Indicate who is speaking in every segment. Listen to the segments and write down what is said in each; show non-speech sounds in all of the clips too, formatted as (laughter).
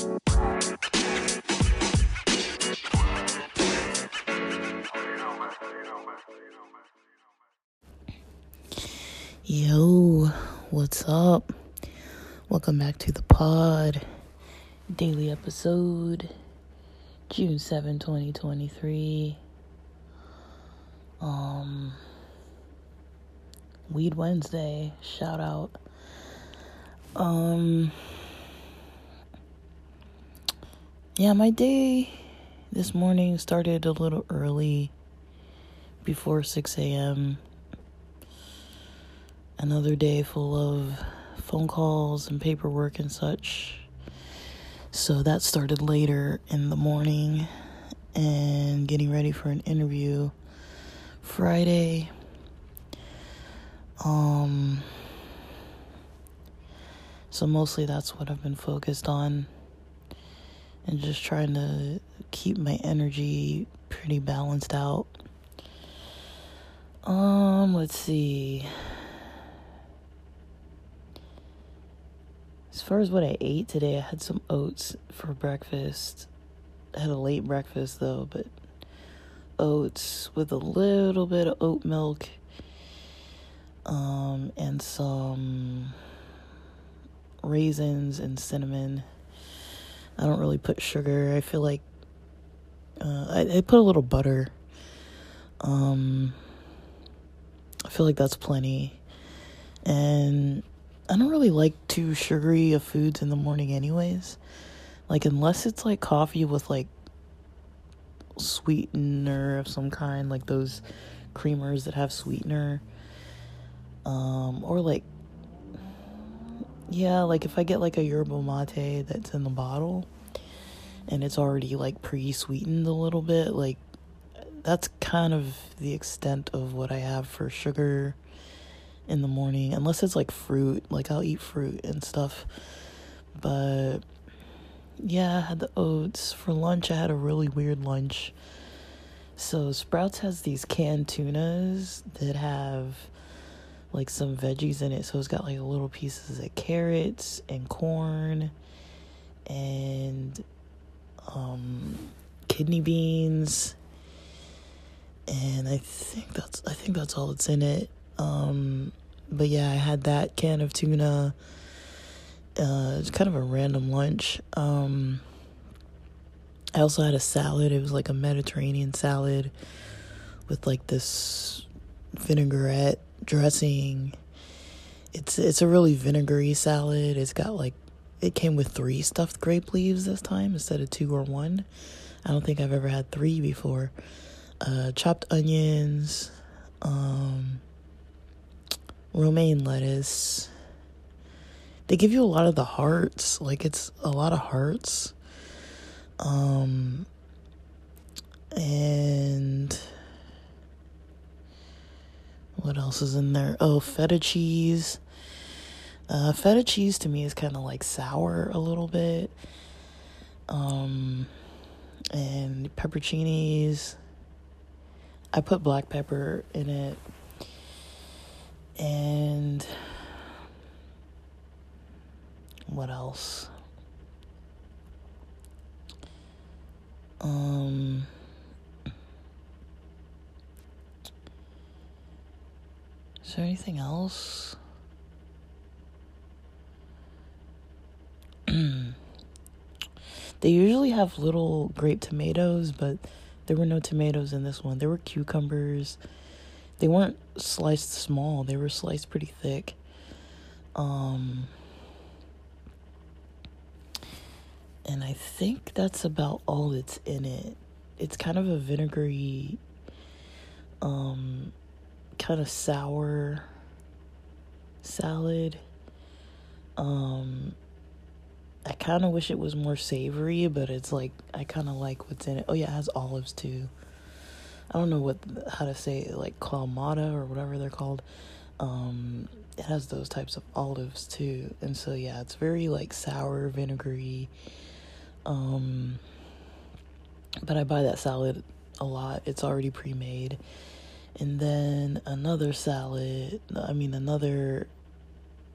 Speaker 1: Yo, what's up? Welcome back to the pod. Daily episode, June 7, 2023. Um, Weed Wednesday, shout out. Um, yeah, my day this morning started a little early before 6 a.m. Another day full of phone calls and paperwork and such. So that started later in the morning and getting ready for an interview Friday. Um so mostly that's what I've been focused on and just trying to keep my energy pretty balanced out. Um let's see. As far as what I ate today, I had some oats for breakfast. I had a late breakfast though, but oats with a little bit of oat milk um, and some raisins and cinnamon. I don't really put sugar. I feel like uh, I, I put a little butter. Um, I feel like that's plenty. And I don't really like too sugary of foods in the morning, anyways. Like, unless it's like coffee with like sweetener of some kind, like those creamers that have sweetener. Um, or like, yeah, like if I get like a yerba mate that's in the bottle and it's already like pre sweetened a little bit, like that's kind of the extent of what I have for sugar in the morning, unless it's like fruit, like I'll eat fruit and stuff. But yeah, I had the oats. For lunch, I had a really weird lunch. So, Sprouts has these canned tunas that have like some veggies in it. So, it's got like little pieces of carrots and corn and um, kidney beans. And I think that's I think that's all that's in it. Um, but yeah, I had that can of tuna. Uh, it's kind of a random lunch. Um, I also had a salad. It was like a Mediterranean salad with like this vinaigrette dressing. It's it's a really vinegary salad. It's got like it came with three stuffed grape leaves this time instead of two or one. I don't think I've ever had three before. Uh, chopped onions, um, romaine lettuce. They give you a lot of the hearts, like it's a lot of hearts. Um and what else is in there? Oh, feta cheese. Uh, feta cheese to me is kind of like sour a little bit. Um, and pepperoncinis. I put black pepper in it and what else? Um Is there anything else? (clears throat) they usually have little grape tomatoes, but there were no tomatoes in this one. There were cucumbers they weren't sliced small, they were sliced pretty thick. Um, and I think that's about all that's in it. It's kind of a vinegary, um, kind of sour salad. Um, I kind of wish it was more savory, but it's like I kind of like what's in it. Oh yeah, it has olives too. I don't know what how to say it, like clamato or whatever they're called. Um, it has those types of olives too, and so yeah, it's very like sour, vinegary. Um, but I buy that salad a lot. It's already pre-made. And then another salad, I mean another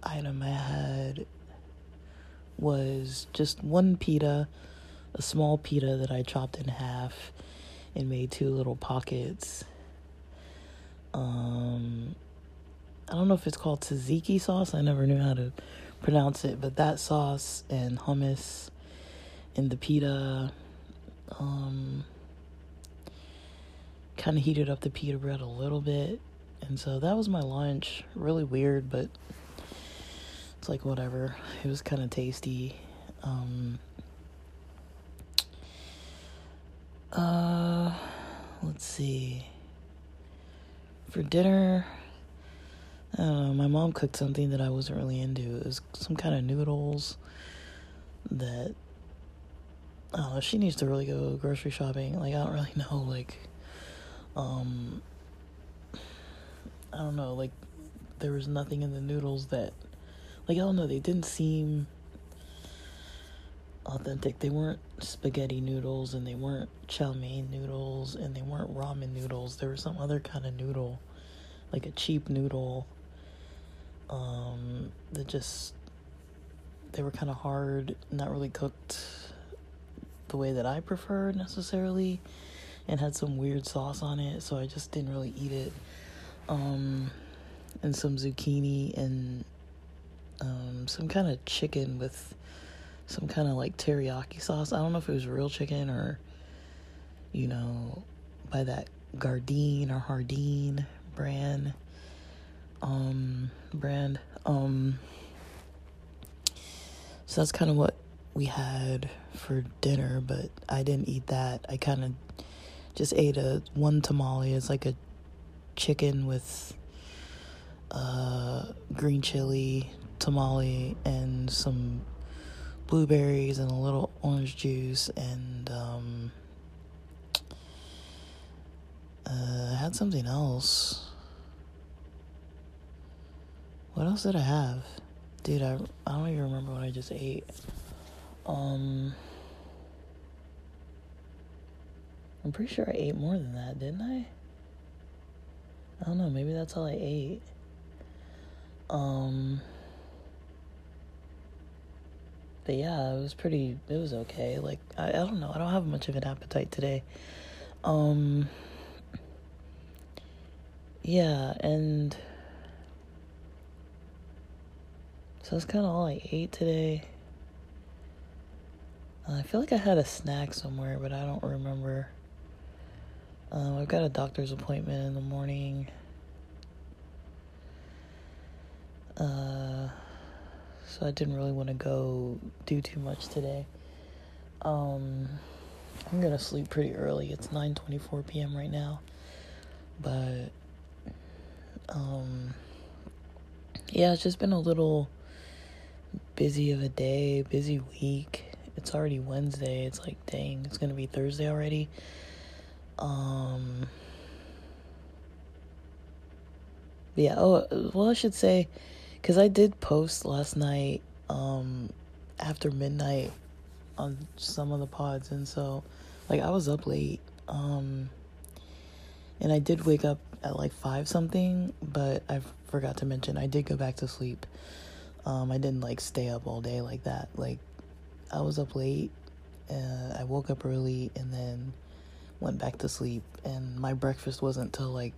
Speaker 1: item I had was just one pita, a small pita that I chopped in half and made two little pockets. Um, I don't know if it's called tzatziki sauce. I never knew how to pronounce it, but that sauce and hummus and the pita um, kind of heated up the pita bread a little bit. And so that was my lunch. Really weird, but it's like whatever. It was kind of tasty. Um, uh, let's see. For dinner, I. My mom cooked something that I wasn't really into. It was some kind of noodles that I don't know. She needs to really go grocery shopping. Like I don't really (laughs) know. Like, um, I don't know. Like there was nothing in the noodles that, like I don't know. They didn't seem authentic. They weren't spaghetti noodles, and they weren't chow mein noodles, and they weren't ramen noodles. There was some other kind of noodle, like a cheap noodle um, that just they were kind of hard, not really cooked the way that I prefer necessarily, and had some weird sauce on it, so I just didn't really eat it. Um, and some zucchini and um, some kind of chicken with some kind of like teriyaki sauce. I don't know if it was real chicken or, you know, by that Gardein or Hardin brand um, brand. Um, so that's kind of what we had for dinner, but I didn't eat that. I kind of just ate a one tamale. It's like a chicken with uh, green chili tamale and some blueberries and a little orange juice and um, uh, had something else. What else did I have? Dude, I, I don't even remember what I just ate. Um, I'm pretty sure I ate more than that, didn't I? I don't know, maybe that's all I ate. Um, but yeah, it was pretty, it was okay. Like, I, I don't know, I don't have much of an appetite today. Um, yeah, and So that's kind of all I ate today. I feel like I had a snack somewhere, but I don't remember. I've got a doctor's appointment in the morning. Uh, so I didn't really want to go do too much today. Um, I'm gonna sleep pretty early. It's 9:24 p.m. right now, but um, yeah, it's just been a little busy of a day, busy week. It's already Wednesday. It's like, dang, it's gonna be Thursday already. Um, yeah. Oh, well, I should say, because I did post last night, um, after midnight on some of the pods, and so, like, I was up late. Um, and I did wake up at like five something, but I forgot to mention I did go back to sleep. Um, I didn't like stay up all day like that. Like I was up late. Uh, I woke up early and then went back to sleep. And my breakfast wasn't till like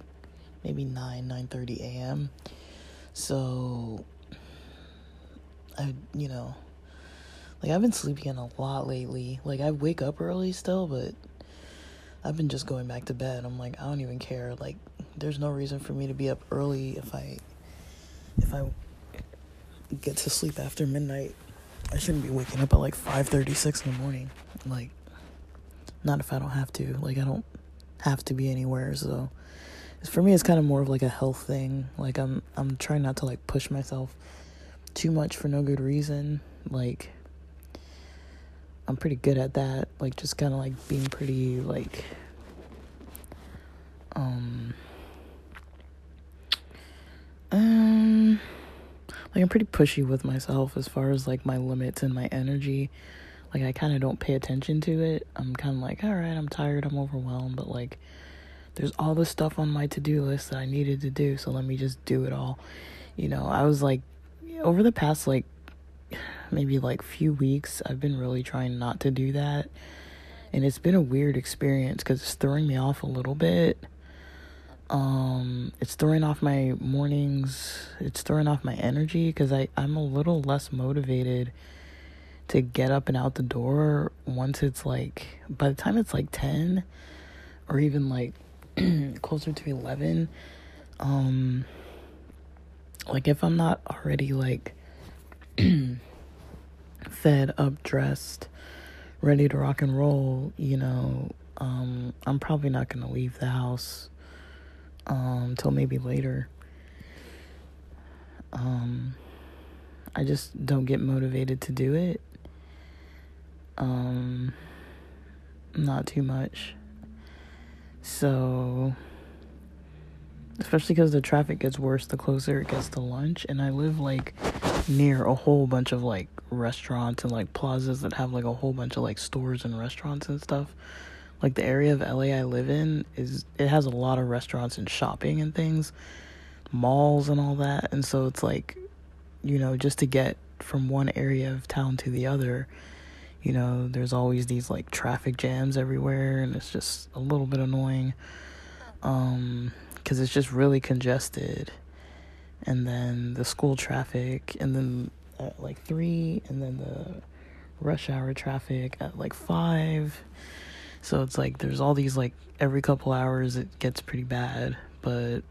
Speaker 1: maybe nine nine thirty a.m. So I you know like I've been sleeping in a lot lately. Like I wake up early still, but I've been just going back to bed. I'm like I don't even care. Like there's no reason for me to be up early if I if I get to sleep after midnight. I shouldn't be waking up at like 5:36 in the morning. Like not if I don't have to. Like I don't have to be anywhere, so for me it's kind of more of like a health thing. Like I'm I'm trying not to like push myself too much for no good reason. Like I'm pretty good at that. Like just kind of like being pretty like um um like I'm pretty pushy with myself as far as like my limits and my energy. Like I kind of don't pay attention to it. I'm kind of like, all right, I'm tired, I'm overwhelmed, but like there's all this stuff on my to-do list that I needed to do, so let me just do it all. You know, I was like over the past like maybe like few weeks, I've been really trying not to do that. And it's been a weird experience because it's throwing me off a little bit. Um, it's throwing off my mornings. It's throwing off my energy because I I'm a little less motivated to get up and out the door once it's like by the time it's like 10 or even like (clears throat) closer to 11 um like if i'm not already like (clears throat) fed up dressed ready to rock and roll you know um i'm probably not gonna leave the house um till maybe later. Um i just don't get motivated to do it um, not too much. So, especially because the traffic gets worse the closer it gets to lunch, and I live like near a whole bunch of like restaurants and like plazas that have like a whole bunch of like stores and restaurants and stuff. Like the area of LA I live in is it has a lot of restaurants and shopping and things, malls and all that, and so it's like, you know, just to get from one area of town to the other you know, there's always these like traffic jams everywhere, and it's just a little bit annoying. Um, because it's just really congested. And then the school traffic, and then at like three, and then the rush hour traffic at like five. So it's like there's all these like every couple hours it gets pretty bad, but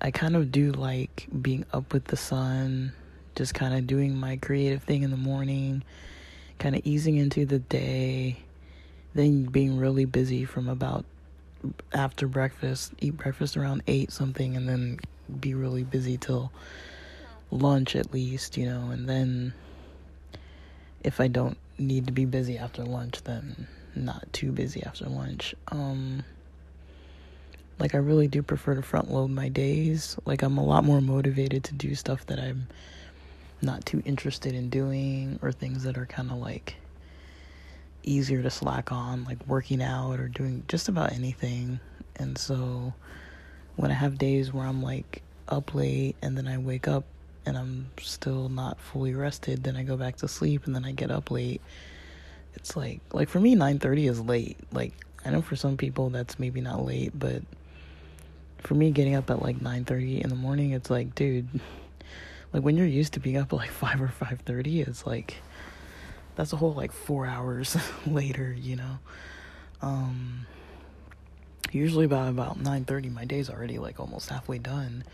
Speaker 1: I kind of do like being up with the sun just kind of doing my creative thing in the morning, kind of easing into the day, then being really busy from about after breakfast, eat breakfast around 8 something, and then be really busy till lunch at least, you know, and then if I don't need to be busy after lunch, then not too busy after lunch. Um, like I really do prefer to front load my days. Like I'm a lot more motivated to do stuff that I'm not too interested in doing or things that are kind of like easier to slack on, like working out or doing just about anything. And so when I have days where I'm like up late and then I wake up and I'm still not fully rested, then I go back to sleep and then I get up late. It's like like for me 9:30 is late. Like I know for some people that's maybe not late, but for me getting up at like 9:30 in the morning, it's like, dude, like when you're used to being up at like 5 or 5.30 it's like that's a whole like four hours (laughs) later you know? Um usually by about 9.30 my day's already like almost halfway done.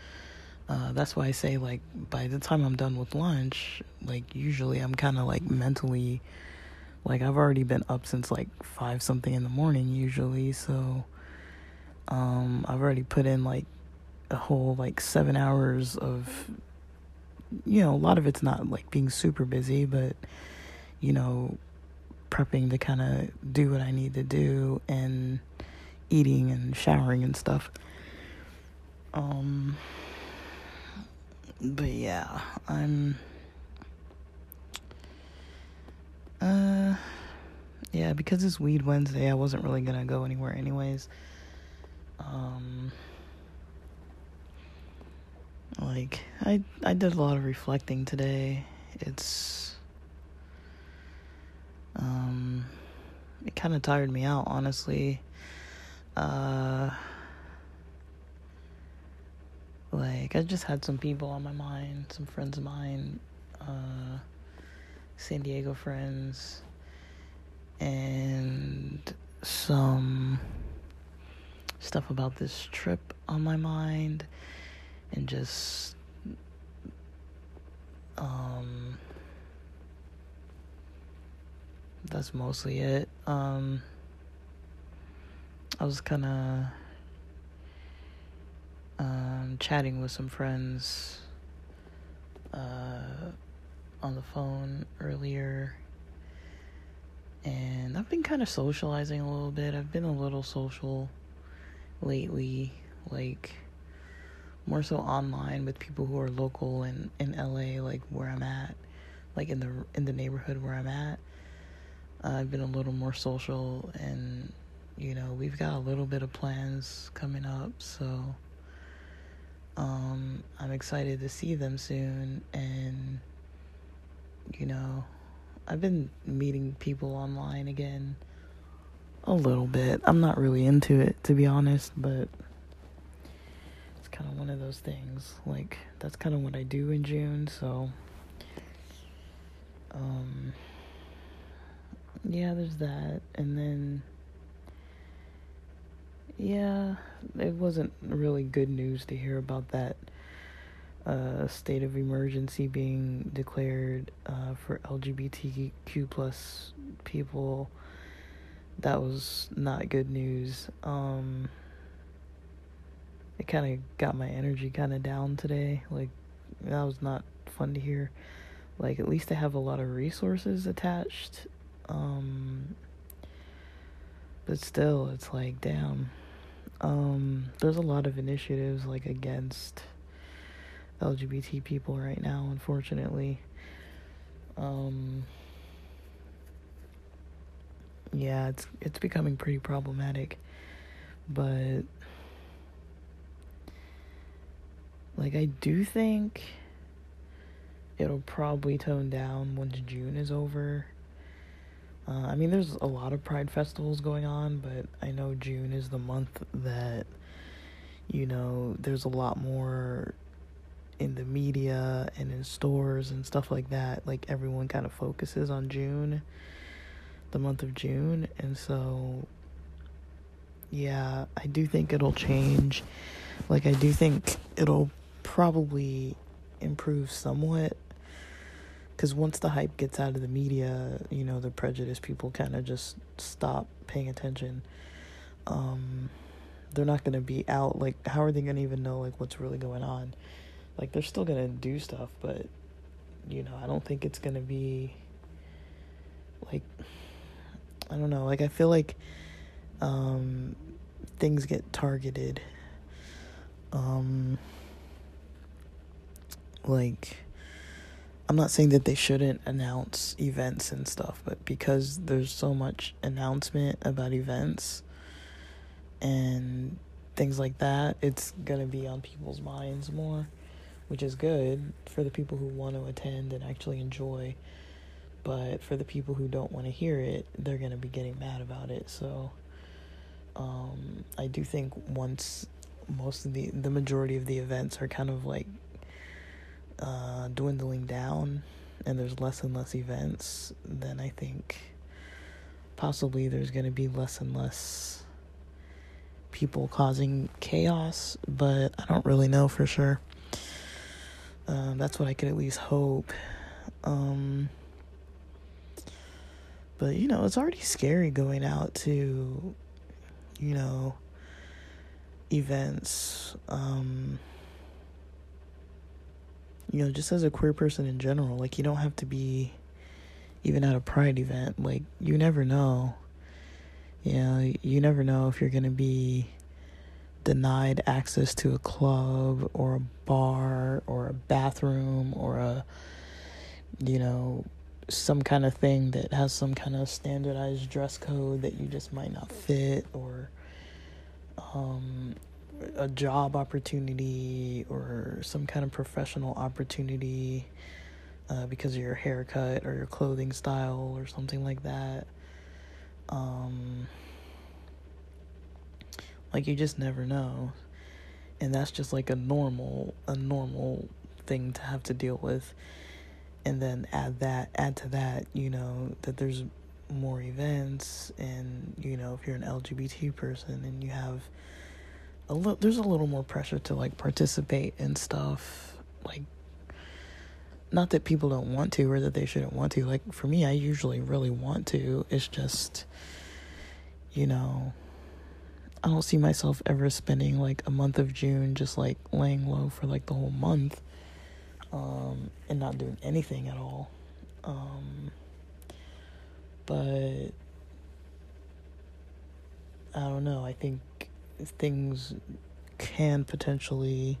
Speaker 1: Uh, that's why i say like by the time i'm done with lunch like usually i'm kind of like mentally like i've already been up since like five something in the morning usually so um i've already put in like a whole like seven hours of you know, a lot of it's not like being super busy, but you know, prepping to kind of do what I need to do and eating and showering and stuff. Um, but yeah, I'm. Uh, yeah, because it's Weed Wednesday, I wasn't really gonna go anywhere, anyways. Um like I I did a lot of reflecting today. It's um it kind of tired me out, honestly. Uh like I just had some people on my mind, some friends of mine, uh San Diego friends and some stuff about this trip on my mind and just um that's mostly it um i was kind of um chatting with some friends uh on the phone earlier and I've been kind of socializing a little bit. I've been a little social lately, like more so online with people who are local in in LA, like where I'm at, like in the in the neighborhood where I'm at. Uh, I've been a little more social, and you know we've got a little bit of plans coming up, so um, I'm excited to see them soon and you know, I've been meeting people online again a little bit. I'm not really into it, to be honest, but of those things. Like, that's kind of what I do in June, so. Um, yeah, there's that. And then, yeah, it wasn't really good news to hear about that uh, state of emergency being declared uh, for LGBTQ plus people. That was not good news. Um, it kind of got my energy kind of down today. Like, that was not fun to hear. Like, at least I have a lot of resources attached. Um, but still, it's like, damn. Um, there's a lot of initiatives, like, against LGBT people right now, unfortunately. Um, yeah, it's it's becoming pretty problematic, but like I do think it'll probably tone down once June is over. Uh, I mean, there's a lot of Pride festivals going on, but I know June is the month that, you know, there's a lot more in the media and in stores and stuff like that, like everyone kind of focuses on June, the month of June. And so, yeah, I do think it'll change. Like, I do think it'll probably improve somewhat. Because once the hype gets out of the media, you know, the prejudice people kind of just stop paying attention. Um, they're not going to be out. Like, how are they going to even know, like, what's really going on? like they're still gonna do stuff, but you know, I don't think it's gonna be like I don't know, like I feel like um things get targeted. Um like I'm not saying that they shouldn't announce events and stuff, but because there's so much announcement about events and things like that, it's going to be on people's minds more which is good for the people who want to attend and actually enjoy. But for the people who don't want to hear it, they're going to be getting mad about it. So um, I do think once most of the the majority of the events are kind of like uh, dwindling down and there's less and less events, then I think possibly there's going to be less and less people causing chaos, but I don't really know for sure. Um, that's what I could at least hope. Um, but you know, it's already scary going out to, you know, events. Um, you know, just as a queer person in general, like you don't have to be even at a pride event. Like you never know. You know, you never know if you're gonna be denied access to a club or a bar or a bathroom or a you know some kind of thing that has some kind of standardized dress code that you just might not fit or um, a job opportunity or some kind of professional opportunity uh, because of your haircut or your clothing style or something like that um, like you just never know. And that's just like a normal a normal thing to have to deal with. And then add that add to that, you know, that there's more events and you know, if you're an LGBT person and you have a little there's a little more pressure to like participate in stuff like not that people don't want to or that they shouldn't want to like for me I usually really want to it's just you know I don't see myself ever spending like a month of June just like laying low for like the whole month um, and not doing anything at all. Um, but I don't know. I think things can potentially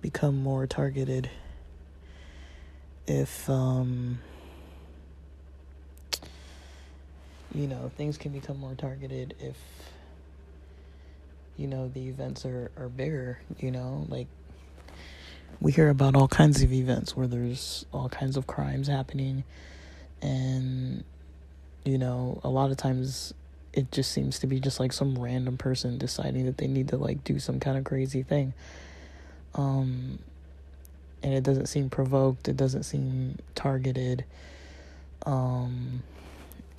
Speaker 1: become more targeted if um, you know things can become more targeted if you know the events are are bigger you know? Like we hear about all kinds of events where there's all kinds of crimes happening and you know a lot of times it just seems to be just like some random person deciding that they need to like do some kind of crazy thing um and it doesn't seem provoked it doesn't seem targeted um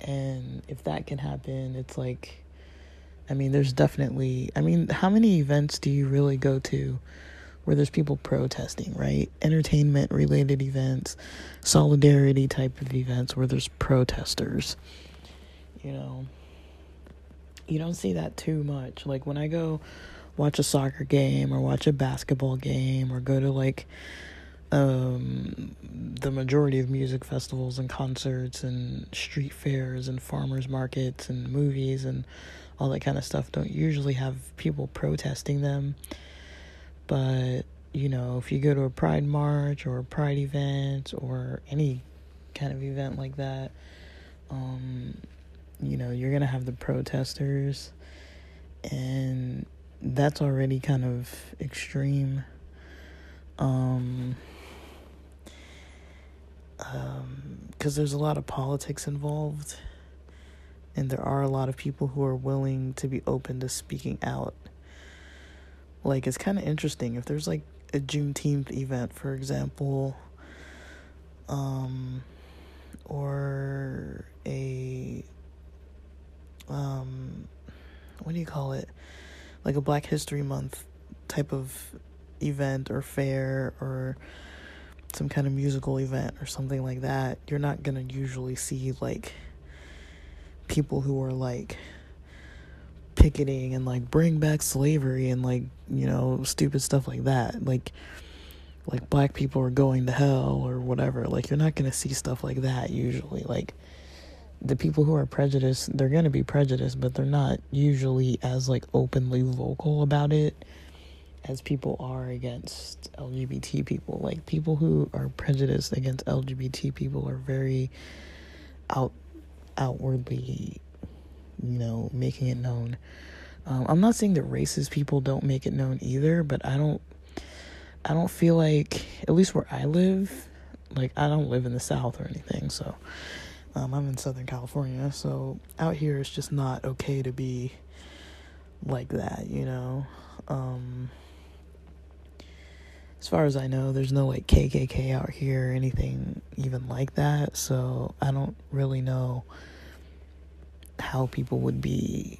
Speaker 1: and if that can happen it's like i mean there's definitely i mean how many events do you really go to where there's people protesting, right? Entertainment related events, solidarity type of events where there's protesters. You know, you don't see that too much. Like when I go watch a soccer game or watch a basketball game or go to like um, the majority of music festivals and concerts and street fairs and farmers markets and movies and all that kind of stuff don't usually have people protesting them but, you know, if you go to a pride march or a pride event or any kind of event like that, um, you know, you're going to have the protesters. And that's already kind of extreme. Um, because um, there's a lot of politics involved, and there are a lot of people who are willing to be open to speaking out like it's kind of interesting if there's like a Juneteenth event, for example, um, or a um, what do you call it? Like a Black History Month type of event or fair or some kind of musical event or something like that, you're not gonna usually see like people who are like picketing and like bring back slavery and like you know stupid stuff like that. Like like black people are going to hell or whatever. Like you're not going to see stuff like that usually. Like the people who are prejudiced they're going to be prejudiced but they're not usually as like openly vocal about it as people are against LGBT people like people who are prejudiced against LGBT people are very out outwardly you know, making it known. Um, I'm not saying that racist people don't make it known either, but I don't. I don't feel like, at least where I live, like I don't live in the South or anything, so um, I'm in Southern California. So out here, it's just not okay to be like that, you know. Um, as far as I know, there's no like KKK out here or anything even like that. So I don't really know how people would be,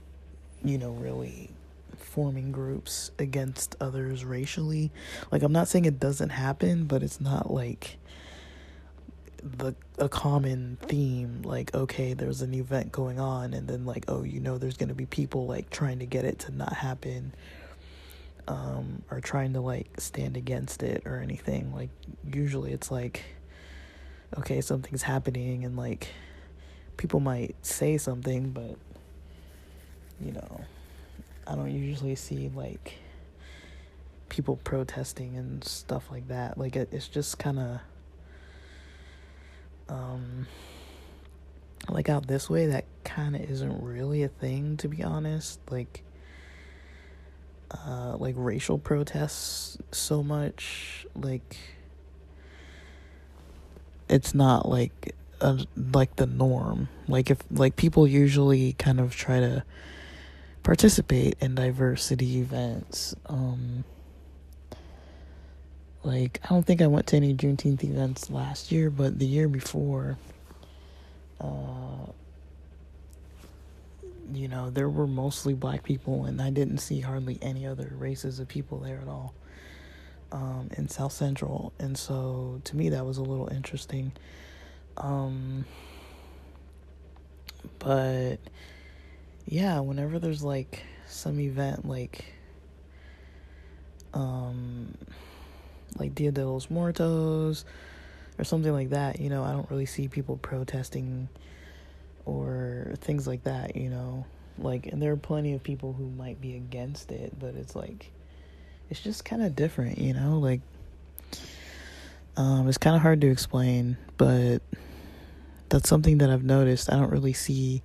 Speaker 1: you know, really forming groups against others racially. Like I'm not saying it doesn't happen, but it's not like the a common theme like okay there's an event going on and then like oh you know there's going to be people like trying to get it to not happen um or trying to like stand against it or anything like usually it's like okay something's happening and like people might say something, but you know, I don't usually see like people protesting and stuff like that. Like it, it's just kind of um like out this way that kind of isn't really a thing to be honest. Like uh like racial protests so much like it's not like a, like the norm. Like if like people usually kind of try to participate in diversity events. Um, like I don't think I went to any Juneteenth events last year, but the year before, uh, you know, there were mostly black people, and I didn't see hardly any other races of people there at all. Um, in South Central, and so to me that was a little interesting. Um, but yeah, whenever there's like some event like um like Dia de los Muertos or something like that, you know, I don't really see people protesting or things like that, you know. Like and there are plenty of people who might be against it, but it's like it's just kind of different, you know, like um, it's kind of hard to explain, but that's something that I've noticed. I don't really see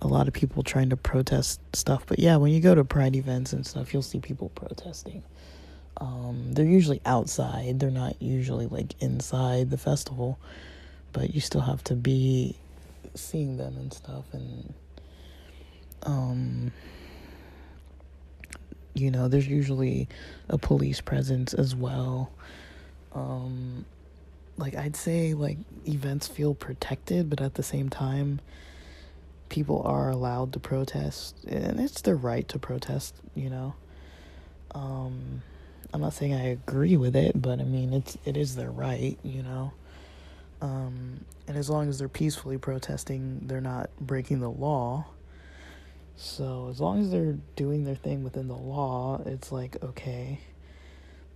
Speaker 1: a lot of people trying to protest stuff, but yeah, when you go to pride events and stuff, you'll see people protesting. Um, they're usually outside. They're not usually like inside the festival, but you still have to be seeing them and stuff and um you know, there's usually a police presence as well. Um like I'd say like events feel protected, but at the same time people are allowed to protest and it's their right to protest, you know. Um I'm not saying I agree with it, but I mean it's it is their right, you know. Um and as long as they're peacefully protesting, they're not breaking the law. So as long as they're doing their thing within the law, it's like okay.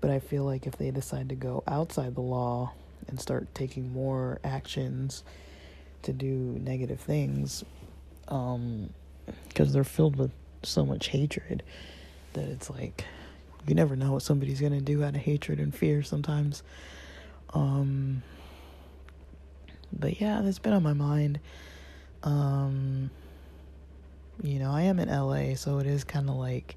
Speaker 1: But I feel like if they decide to go outside the law and start taking more actions to do negative things, um, because they're filled with so much hatred that it's like you never know what somebody's gonna do out of hatred and fear sometimes. Um, but yeah, that's been on my mind. Um, you know, I am in LA, so it is kind of like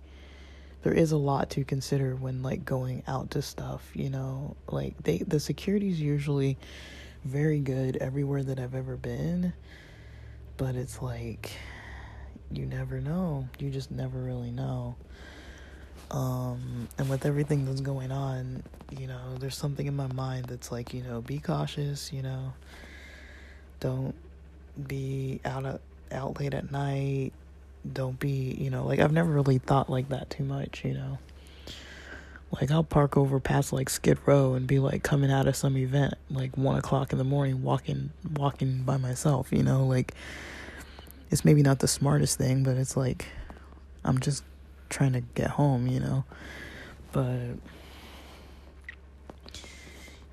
Speaker 1: there is a lot to consider when like going out to stuff, you know. Like they the security's usually very good everywhere that I've ever been, but it's like you never know. You just never really know. Um, and with everything that's going on, you know, there's something in my mind that's like, you know, be cautious, you know, don't be out at, out late at night, don't be, you know, like I've never really thought like that too much, you know. Like I'll park over past like Skid Row and be like coming out of some event like one o'clock in the morning, walking walking by myself, you know, like it's maybe not the smartest thing, but it's like I'm just trying to get home, you know. But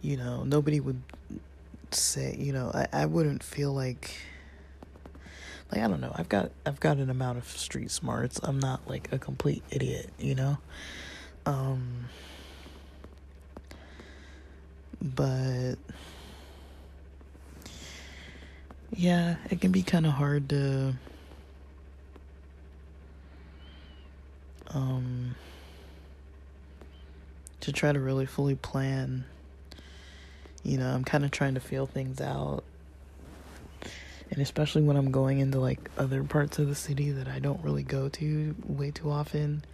Speaker 1: you know, nobody would say, you know, I, I wouldn't feel like like I don't know. I've got I've got an amount of street smarts. I'm not like a complete idiot, you know. Um but yeah, it can be kind of hard to um to try to really fully plan. You know, I'm kind of trying to feel things out and especially when I'm going into like other parts of the city that I don't really go to way too often,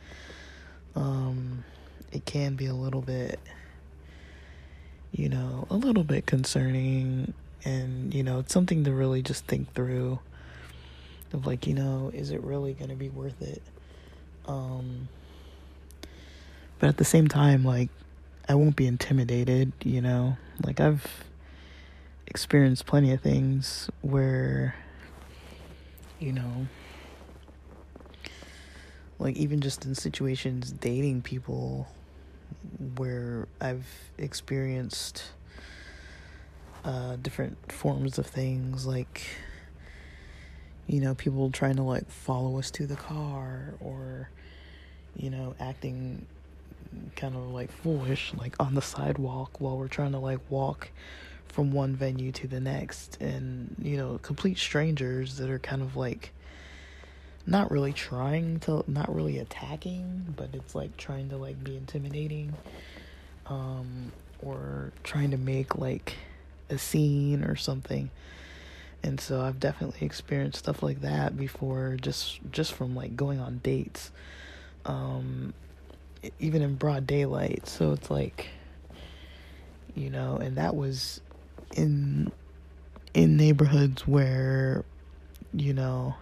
Speaker 1: um, it can be a little bit, you know, a little bit concerning, and you know, it's something to really just think through. Of like, you know, is it really going to be worth it? Um, but at the same time, like, I won't be intimidated, you know, like I've experienced plenty of things where, you know, like even just in situations dating people where I've experienced uh, different forms of things like you know people trying to like follow us to the car or you know acting kind of like foolish like on the sidewalk while we're trying to like walk from one venue to the next. And you know complete strangers that are kind of like not really trying to not really attacking but it's like trying to like be intimidating um or trying to make like a scene or something and so I've definitely experienced stuff like that before just just from like going on dates um even in broad daylight. So it's like you know and that was in in neighborhoods where you know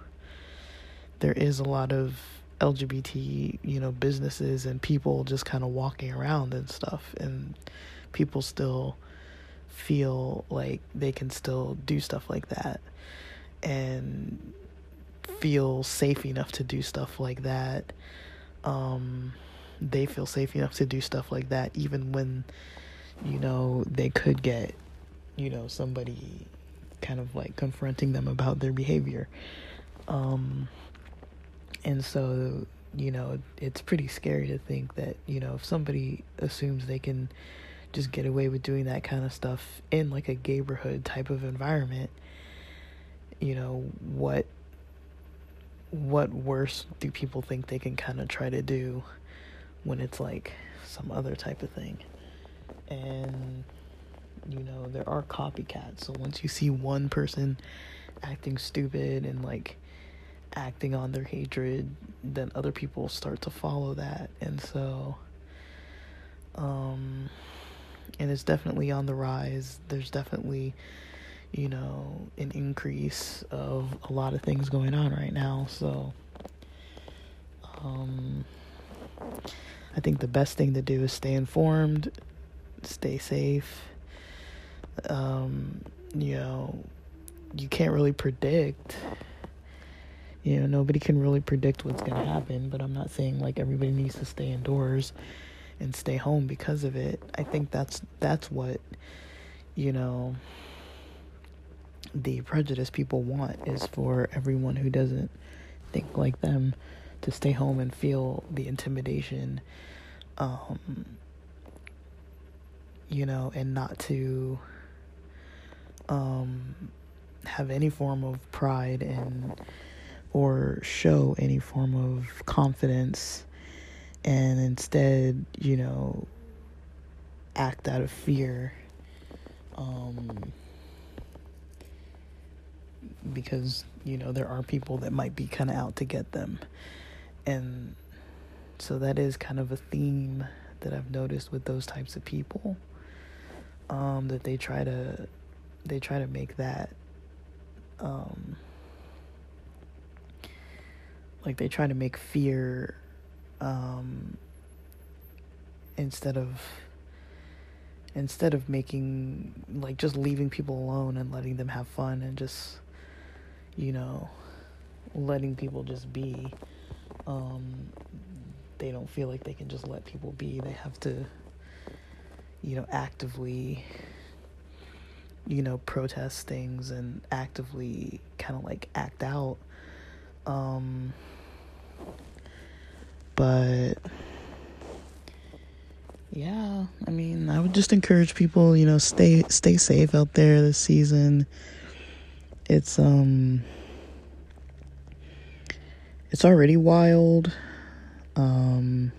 Speaker 1: there is a lot of LGBT, you know, businesses and people just kind of walking around and stuff. And people still feel like they can still do stuff like that and feel safe enough to do stuff like that. Um they feel safe enough to do stuff like that even when you know they could get you know somebody kind of like confronting them about their behavior um and so you know it's pretty scary to think that you know if somebody assumes they can just get away with doing that kind of stuff in like a neighborhood type of environment you know what what worse do people think they can kind of try to do when it's like some other type of thing. And you know, there are copycats. So once you see one person acting stupid and like acting on their hatred, then other people start to follow that. And so um and it's definitely on the rise. There's definitely you know, an increase of a lot of things going on right now. So um I think the best thing to do is stay informed, stay safe. Um, you know, you can't really predict. You know, nobody can really predict what's going to happen, but I'm not saying like everybody needs to stay indoors and stay home because of it. I think that's that's what you know the prejudice people want is for everyone who doesn't think like them to stay home and feel the intimidation um you know and not to um have any form of pride and or show any form of confidence and instead you know act out of fear um because you know there are people that might be kind of out to get them. And so that is kind of a theme that I've noticed with those types of people um, that they try to they try to make that um, like they try to make fear um, instead of instead of making like just leaving people alone and letting them have fun and just you know letting people just be um, they don't feel like they can just let people be. They have to, you know, actively, you know, protest things and actively kind of like act out. Um, but yeah, I mean, I would just encourage people, you know, stay stay safe out there this season. It's um it's already wild. Um,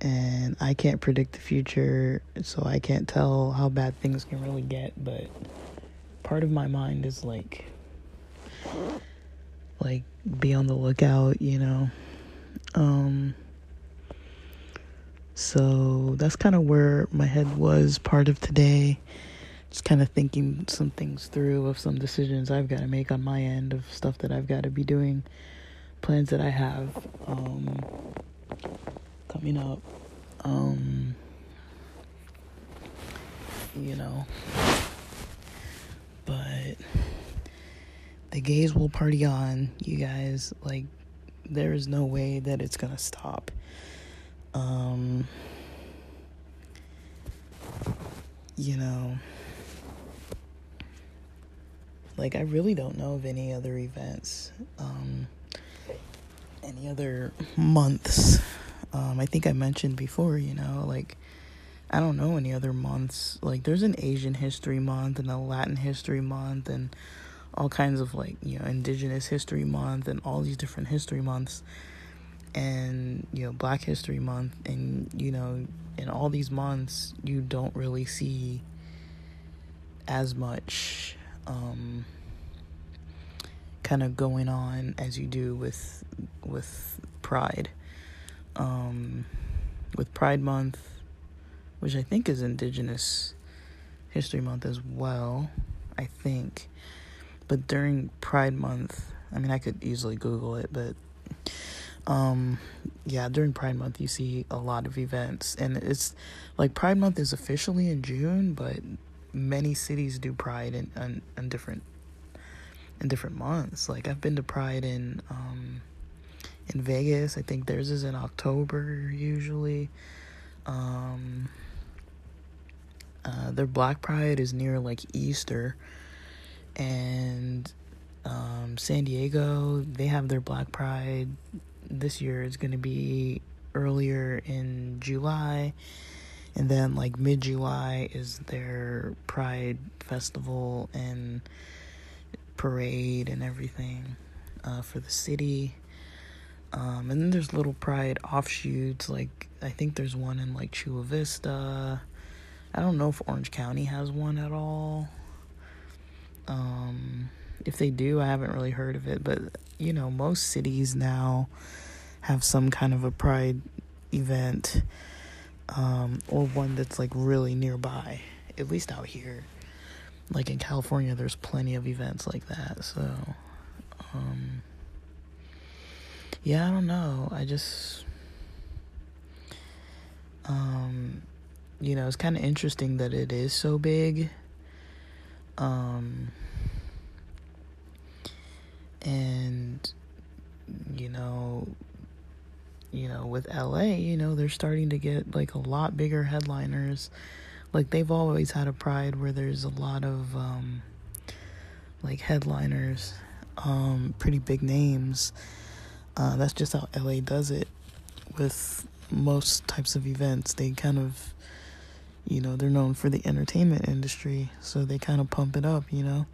Speaker 1: and I can't predict the future, so I can't tell how bad things can really get, but part of my mind is like like be on the lookout, you know. Um so that's kind of where my head was part of today. Just kind of thinking some things through of some decisions I've got to make on my end of stuff that I've got to be doing plans that I have um, coming up. Um, you know, but the gays will party on, you guys. Like, there is no way that it's gonna stop. Um, you know, like I really don't know of any other events. Um, any other months. Um, I think I mentioned before, you know, like I don't know any other months. Like there's an Asian History Month and a Latin History Month and all kinds of like, you know, Indigenous History Month and all these different history months and, you know, Black History Month and, you know, in all these months you don't really see as much um kind of going on as you do with with Pride. Um, with Pride Month, which I think is Indigenous History Month as well, I think. But during Pride Month, I mean, I could easily Google it, but um, yeah, during Pride Month, you see a lot of events, and it's like Pride Month is officially in June, but many cities do Pride in, in, in different in different months. Like I've been to Pride in um in Vegas. I think theirs is in October usually. Um uh, their Black Pride is near like Easter, and um, San Diego they have their Black Pride this year. It's gonna be earlier in July, and then like mid July is their Pride festival, and parade and everything uh, for the city. Um, and then there's little pride offshoots. Like I think there's one in like Chula Vista. I don't know if Orange County has one at all. Um, if they do, I haven't really heard of it, but you know, most cities now have some kind of a pride event um, or one that's like really nearby, at least out here. Like in California, there's plenty of events like that. So, um, yeah, I don't know. I just, um, you know, it's kind of interesting that it is so big. Um, and you know you know with LA you know they're starting to get like a lot bigger headliners. Like they've always had a pride where there's a lot of um like headliners um pretty big names. Uh that's just how LA does it with most types of events. They kind of you know they're known for the entertainment industry so they kind of pump it up you know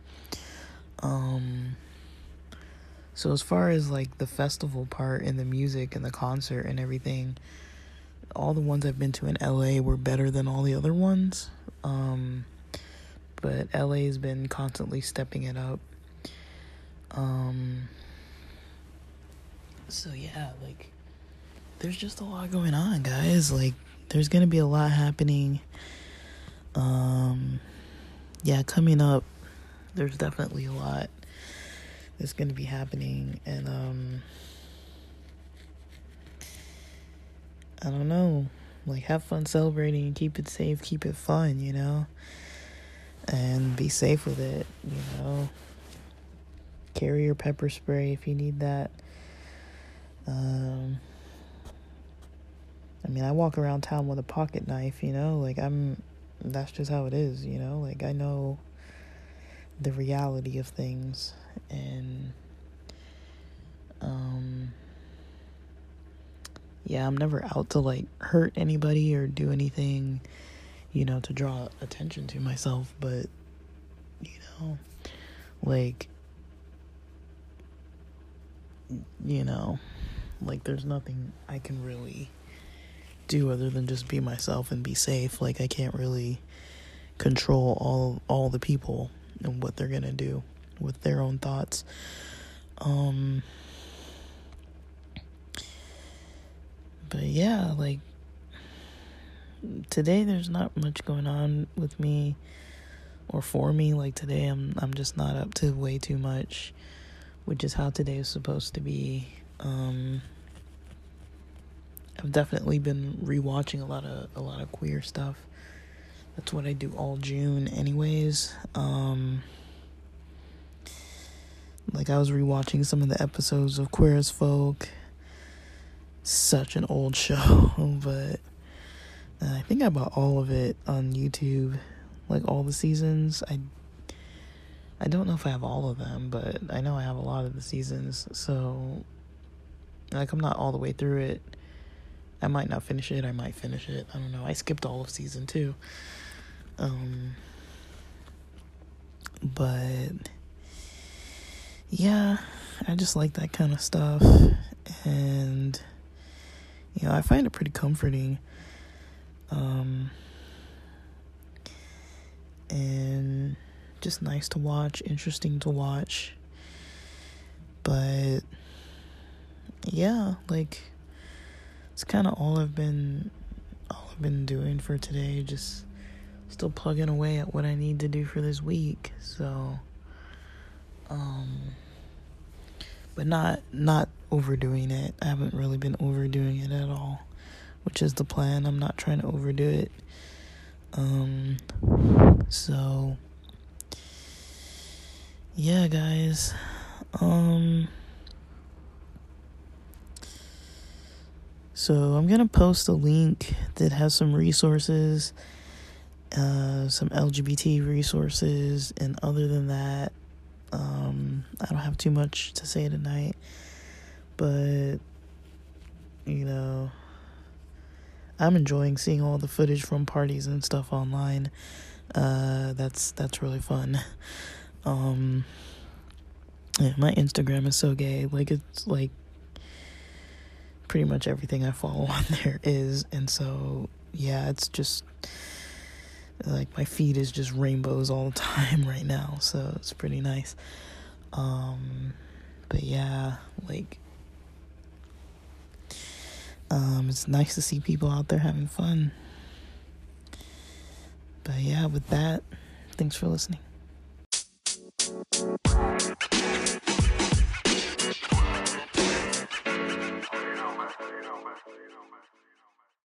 Speaker 1: um so as far as like the festival part and the music and the concert and everything, all the ones I've been to in LA were better than all the other ones. Um, but LA has been constantly stepping it up. Um, so yeah, like there's just a lot going on, guys. Like there's going to be a lot happening. Um yeah, coming up there's definitely a lot that's going to be happening and um I don't know. Like have fun celebrating keep it safe keep it fun you know? And be safe with it you know? Carry your pepper spray if you need that. Um I mean I walk around town with a pocket knife you know like I'm that's just how it is you know like I know the reality of things and um yeah, I'm never out to like hurt anybody or do anything, you know, to draw attention to myself, but you know, like you know, like there's nothing I can really do other than just be myself and be safe. Like I can't really control all all the people and what they're going to do with their own thoughts. Um, but yeah, like today there's not much going on with me or for me like today I'm I'm just not up to way too much which is how today is supposed to be um I've definitely been rewatching a lot of a lot of queer stuff that's what I do all June anyways um like I was rewatching some of the episodes of Queer as Folk. Such an old (laughs) show, but uh, I think I bought all of it on YouTube, like all the seasons. I I don't know if I have all of them, but I know I have a lot of the seasons. So like I'm not all the way through it. I might not finish it. I might finish it. I don't know. I skipped all of season 2. Um but yeah, I just like that kind of stuff. And, you know, I find it pretty comforting. Um, and just nice to watch, interesting to watch. But, yeah, like, it's kind of all I've been all I've been doing for today just still plugging away at what I need to do for this week so um but not not overdoing it. I haven't really been overdoing it at all, which is the plan. I'm not trying to overdo it. Um so yeah, guys. Um So I'm gonna post a link that has some resources, uh, some LGBT resources, and other than that, um, I don't have too much to say tonight, but you know, I'm enjoying seeing all the footage from parties and stuff online. Uh, that's that's really fun. (laughs) Um, yeah, my Instagram is so gay. Like it's like pretty much everything I follow (laughs) on there is. And so, yeah, it's just like my feed is just rainbows all the (laughs) time right now. So it's pretty nice. Um, but yeah, like, um, it's nice to see people out there having fun. But yeah, with that, thanks for listening.